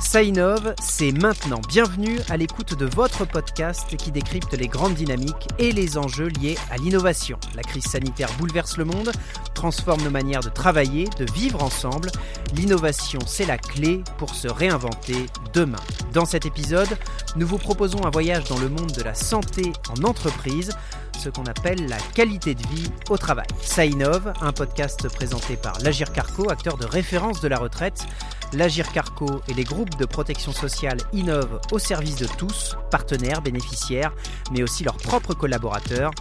Ça innove, c'est maintenant. Bienvenue à l'écoute de votre podcast qui décrypte les grandes dynamiques et les enjeux liés à l'innovation. La crise sanitaire bouleverse le monde, transforme nos manières de travailler, de vivre ensemble. L'innovation, c'est la clé pour se réinventer demain. Dans cet épisode, nous vous proposons un voyage dans le monde de la santé en entreprise ce qu'on appelle la qualité de vie au travail. Ça innove, un podcast présenté par l'Agir Carco, acteur de référence de la retraite. L'Agir Carco et les groupes de protection sociale innovent au service de tous, partenaires, bénéficiaires, mais aussi leurs propres collaborateurs.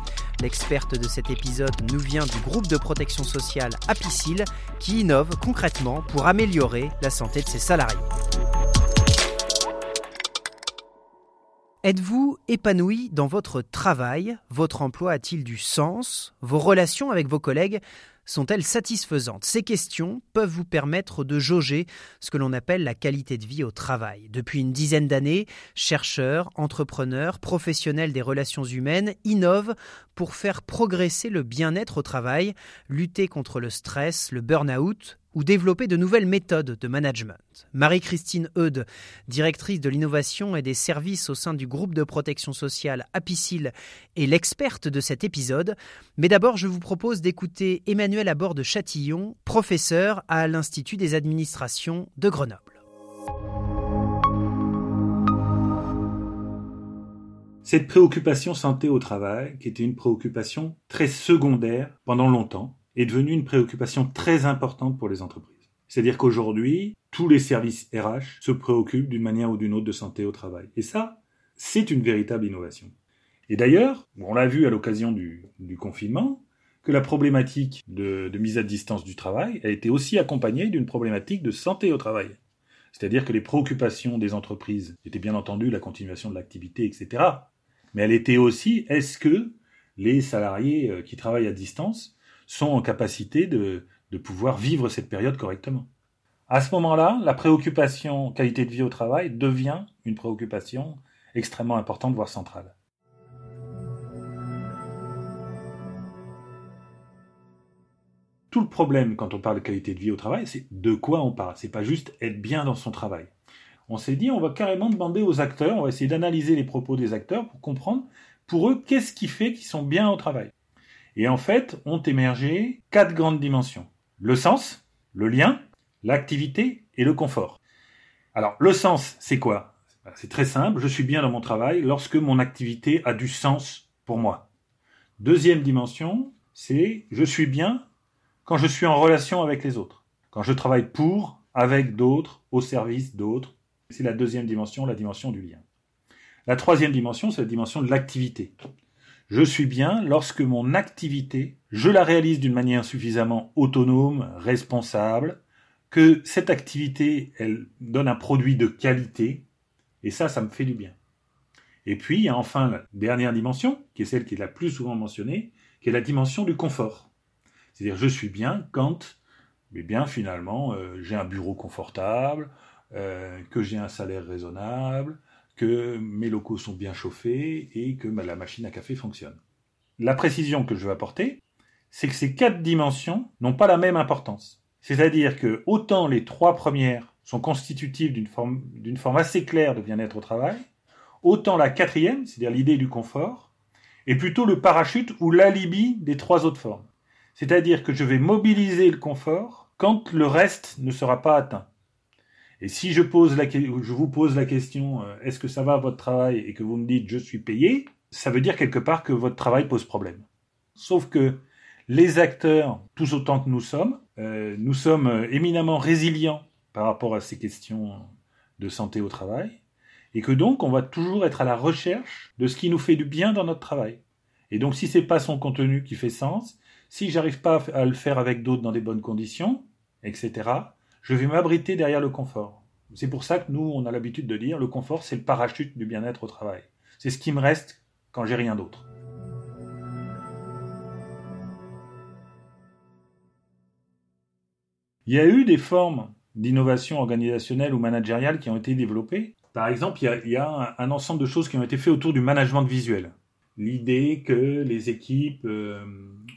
L'experte de cet épisode nous vient du groupe de protection sociale Apicil qui innove concrètement pour améliorer la santé de ses salariés. Êtes-vous épanoui dans votre travail? Votre emploi a-t-il du sens? Vos relations avec vos collègues sont-elles satisfaisantes? Ces questions peuvent vous permettre de jauger ce que l'on appelle la qualité de vie au travail. Depuis une dizaine d'années, chercheurs, entrepreneurs, professionnels des relations humaines innovent pour faire progresser le bien-être au travail, lutter contre le stress, le burn-out ou développer de nouvelles méthodes de management. Marie-Christine Eudes, directrice de l'innovation et des services au sein du groupe de protection sociale Apicil, est l'experte de cet épisode. Mais d'abord, je vous propose d'écouter Emmanuel Abord de Châtillon, professeur à l'Institut des administrations de Grenoble. Cette préoccupation santé au travail, qui était une préoccupation très secondaire pendant longtemps, est devenue une préoccupation très importante pour les entreprises. C'est-à-dire qu'aujourd'hui, tous les services RH se préoccupent d'une manière ou d'une autre de santé au travail. Et ça, c'est une véritable innovation. Et d'ailleurs, on l'a vu à l'occasion du, confinement, que la problématique de, de, mise à distance du travail a été aussi accompagnée d'une problématique de santé au travail. C'est-à-dire que les préoccupations des entreprises étaient bien entendu la continuation de l'activité, etc. Mais elle était aussi, est-ce que les salariés euh, qui travaillent à distance sont en capacité de, pouvoir vivre cette période correctement. À ce moment-là, la préoccupation qualité de vie au travail devient une préoccupation extrêmement importante, voire centrale. Tout le problème quand on parle de qualité de vie au travail, c'est de quoi on parle. C'est pas juste être bien dans son travail. On s'est dit, on va carrément demander aux acteurs, on va essayer d'analyser les propos des acteurs pour comprendre pour eux qu'est-ce qui fait qu'ils sont bien au travail. Et en fait, ont émergé quatre grandes dimensions. Le sens, le lien, l'activité et le confort. Alors, le sens, c'est quoi? C'est très simple, je suis bien dans mon travail lorsque mon activité a du sens pour moi. Deuxième dimension, c'est je suis bien quand je suis en relation avec les autres. Quand je travaille pour, avec d'autres, au service d'autres. C'est la deuxième dimension, la dimension du lien. La troisième dimension, c'est la dimension de l'activité. Je suis bien lorsque mon activité, je la réalise d'une manière suffisamment autonome, responsable, que cette activité, elle donne un produit de qualité, et ça, ça me fait du bien. Et puis, il y a enfin la dernière dimension, qui est celle qui est la plus souvent mentionnée, qui est la dimension du confort. C'est-à-dire, je suis bien quand, eh bien, finalement, euh, j'ai un bureau confortable, euh, que j'ai un salaire raisonnable, que mes locaux sont bien chauffés et que la machine à café fonctionne. La précision que je veux apporter, c'est que ces quatre dimensions n'ont pas la même importance. C'est-à-dire que autant les trois premières sont constitutives d'une forme, assez claire de bien-être au travail, autant la quatrième, c'est-à-dire l'idée du confort, est plutôt le parachute ou l'alibi des trois autres formes. C'est-à-dire que je vais mobiliser le confort quand le reste ne sera pas atteint. Et si je, pose la, je vous pose la question euh, est-ce que ça va votre travail et que vous me dites je suis payé, ça veut dire quelque part que votre travail pose problème. Sauf que les acteurs, tous autant que nous sommes, euh, nous sommes euh, éminemment résilients par rapport à ces questions de santé au travail, et que donc on va toujours être à la recherche de ce qui nous fait du bien dans notre travail. Et donc si c'est pas son contenu qui fait sens, si j'arrive pas à le faire avec d'autres dans des bonnes conditions, etc., je vais m'abriter derrière le confort. C'est pour ça que nous, on a l'habitude de dire le confort, c'est le parachute du bien-être au travail. C'est ce qui me reste quand j'ai rien d'autre. Il y a eu des formes d'innovation organisationnelle ou managériale qui ont été développées. Par exemple, il y a, un, ensemble de choses qui ont été faites autour du management visuel. L'idée que les équipes, euh,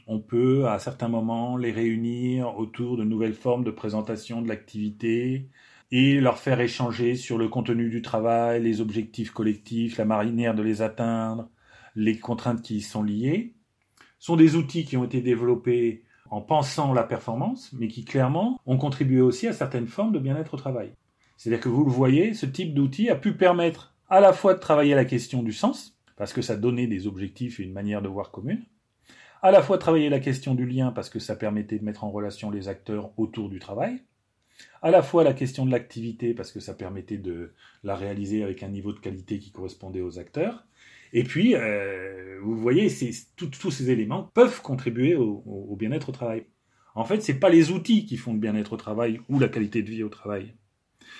on peut à certains moments les réunir autour de nouvelles formes de présentation de l'activité et leur faire échanger sur le contenu du travail, les objectifs collectifs, la manière de les atteindre, les contraintes qui y sont liées, sont des outils qui ont été développés en pensant la performance, mais qui clairement ont contribué aussi à certaines formes de bien-être au travail. C'est-à-dire que vous le voyez, ce type d'outil a pu permettre à la fois de travailler la question du sens, parce que ça donnait des objectifs et une manière de voir commune, à la fois travailler la question du lien, parce que ça permettait de mettre en relation les acteurs autour du travail, à la fois la question de l'activité, parce que ça permettait de la réaliser avec un niveau de qualité qui correspondait aux acteurs, et puis, euh, vous voyez, tous ces éléments peuvent contribuer au, bien-être au travail. En fait, ce n'est pas les outils qui font le bien-être au travail ou la qualité de vie au travail.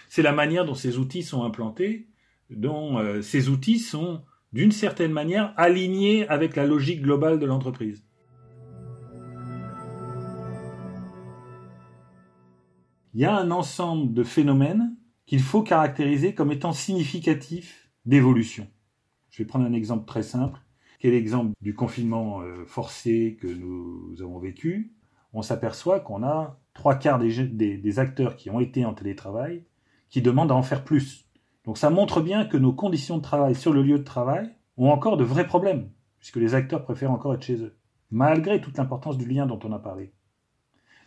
C'est la manière dont ces outils sont implantés, dont euh, ces outils sont, d'une certaine manière, alignés avec la logique globale de l'entreprise. Il y a un ensemble de phénomènes qu'il faut caractériser comme étant significatifs d'évolution. Je vais prendre un exemple très simple, qui est l'exemple du confinement euh, forcé que nous avons vécu? On s'aperçoit qu'on a trois quarts des, acteurs qui ont été en télétravail qui demandent à en faire plus. Donc ça montre bien que nos conditions de travail sur le lieu de travail ont encore de vrais problèmes, puisque les acteurs préfèrent encore être chez eux, malgré toute l'importance du lien dont on a parlé.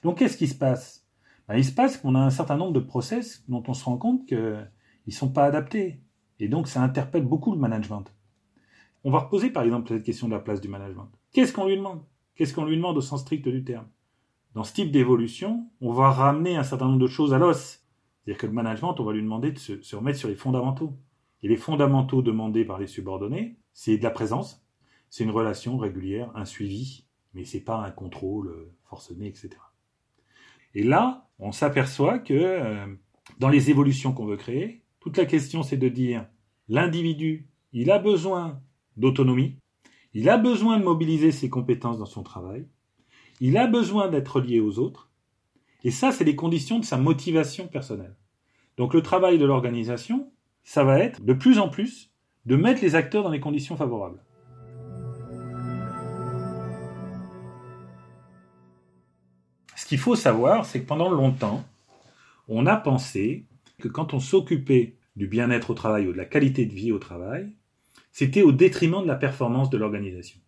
Donc qu'est-ce qui se passe? Ben, Il se passe qu'on a un certain nombre de process dont on se rend compte qu'ils ne sont pas adaptés. Et donc ça interpelle beaucoup le management. On va reposer par exemple cette question de la place du management. Qu'est-ce qu'on lui demande? Qu'est-ce qu'on lui demande au sens strict du terme? Dans ce type d'évolution, on va ramener un certain nombre de choses à l'os. C'est-à-dire que le management, on va lui demander de se, remettre sur les fondamentaux. Et les fondamentaux demandés par les subordonnés, c'est de la présence, c'est une relation régulière, un suivi, mais c'est pas un contrôle euh, forcené, etc. Et là, on s'aperçoit que euh, dans les évolutions qu'on veut créer, toute la question c'est de dire l'individu, il a besoin d'autonomie, il a besoin de mobiliser ses compétences dans son travail, il a besoin d'être lié aux autres, et ça, c'est les conditions de sa motivation personnelle. Donc le travail de l'organisation, ça va être de plus en plus de mettre les acteurs dans les conditions favorables. Ce qu'il faut savoir, c'est que pendant longtemps, on a pensé que quand on s'occupait du bien-être au travail ou de la qualité de vie au travail, c'était au détriment de la performance de l'organisation.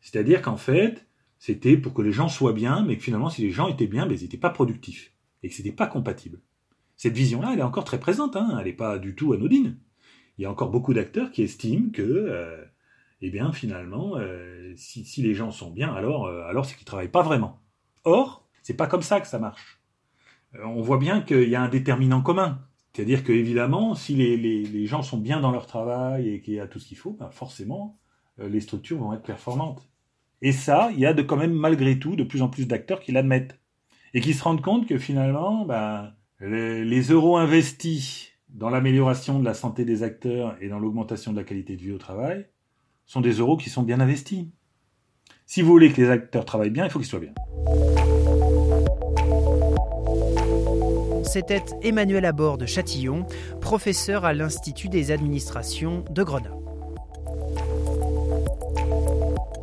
C'est-à-dire qu'en fait, c'était pour que les gens soient bien, mais que finalement, si les gens étaient bien, ben, ils n'étaient pas productifs et que c'était pas compatible. Cette vision-là, elle est encore très présente, hein, elle n'est pas du tout anodine. Il y a encore beaucoup d'acteurs qui estiment que, euh, eh bien, finalement, euh, si, les gens sont bien, alors, euh, c'est qu'ils travaillent pas vraiment. Or, c'est pas comme ça que ça marche. on voit bien qu'il y a un déterminant commun. C'est-à-dire que évidemment, si les, gens sont bien dans leur travail et qu'il y a tout ce qu'il faut, ben forcément, les structures vont être performantes. Et ça, il y a de, quand même malgré tout de plus en plus d'acteurs qui l'admettent et qui se rendent compte que finalement, ben, les, euros investis dans l'amélioration de la santé des acteurs et dans l'augmentation de la qualité de vie au travail sont des euros qui sont bien investis. Si vous voulez que les acteurs travaillent bien, il faut qu'ils soient bien. c'était Emmanuel Abord de Châtillon, professeur à l'Institut des administrations de Grenoble.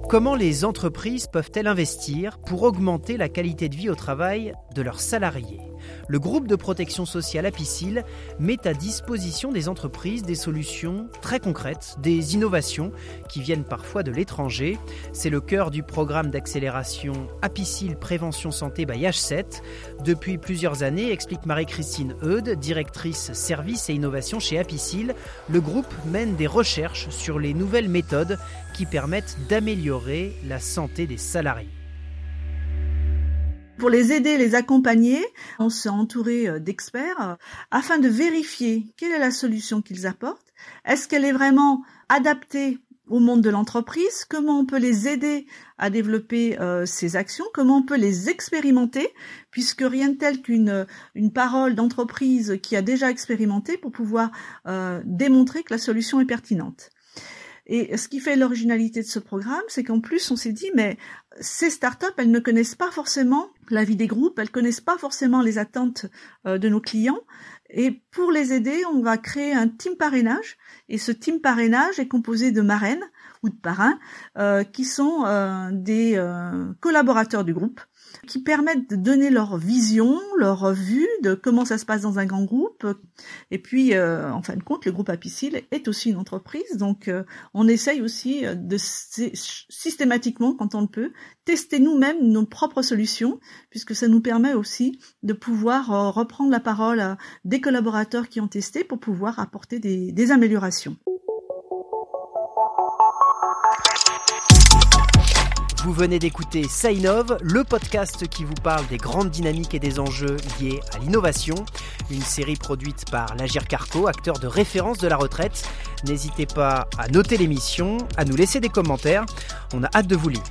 Comment les entreprises peuvent-elles investir pour augmenter la qualité de vie au travail de leurs salariés? Le groupe de protection sociale Apicil met à disposition des entreprises des solutions très concrètes, des innovations qui viennent parfois de l'étranger. C'est le cœur du programme d'accélération Apicil Prévention Santé by H7. Depuis plusieurs années, explique Marie-Christine Eudes, directrice service et innovation chez Apicil, le groupe mène des recherches sur les nouvelles méthodes qui permettent d'améliorer la santé des salariés. Pour les aider, les accompagner, on s'est entouré euh, d'experts euh, afin de vérifier quelle est la solution qu'ils apportent. Est-ce qu'elle est vraiment adaptée au monde de l'entreprise, comment on peut les aider à développer euh, ces actions, comment on peut les expérimenter, puisque rien de tel qu'une une parole d'entreprise qui a déjà expérimenté pour pouvoir démontrer que la solution est pertinente. Et ce qui fait l'originalité de ce programme, c'est qu'en plus, on s'est dit, mais ces startups, elles ne connaissent pas forcément la vie des groupes, elles connaissent pas forcément les attentes euh, de nos clients. Et pour les aider, on va créer un team parrainage. Et ce team parrainage est composé de marraines ou de parrains, qui sont des collaborateurs du groupe qui permettent de donner leur vision, leur vue de comment ça se passe dans un grand groupe. Et puis, euh, en fin de compte, le groupe Apicil est aussi une entreprise, donc euh, on essaye aussi de systématiquement, quand on le peut, tester nous-mêmes nos propres solutions, puisque ça nous permet aussi de pouvoir euh, reprendre la parole à des collaborateurs qui ont testé pour pouvoir apporter des, des améliorations. Vous venez d'écouter Sainov, le podcast qui vous parle des grandes dynamiques et des enjeux liés à l'innovation. Une série produite par l'Agir Carco, acteur de référence de la retraite. N'hésitez pas à noter l'émission, à nous laisser des commentaires. On a hâte de vous lire.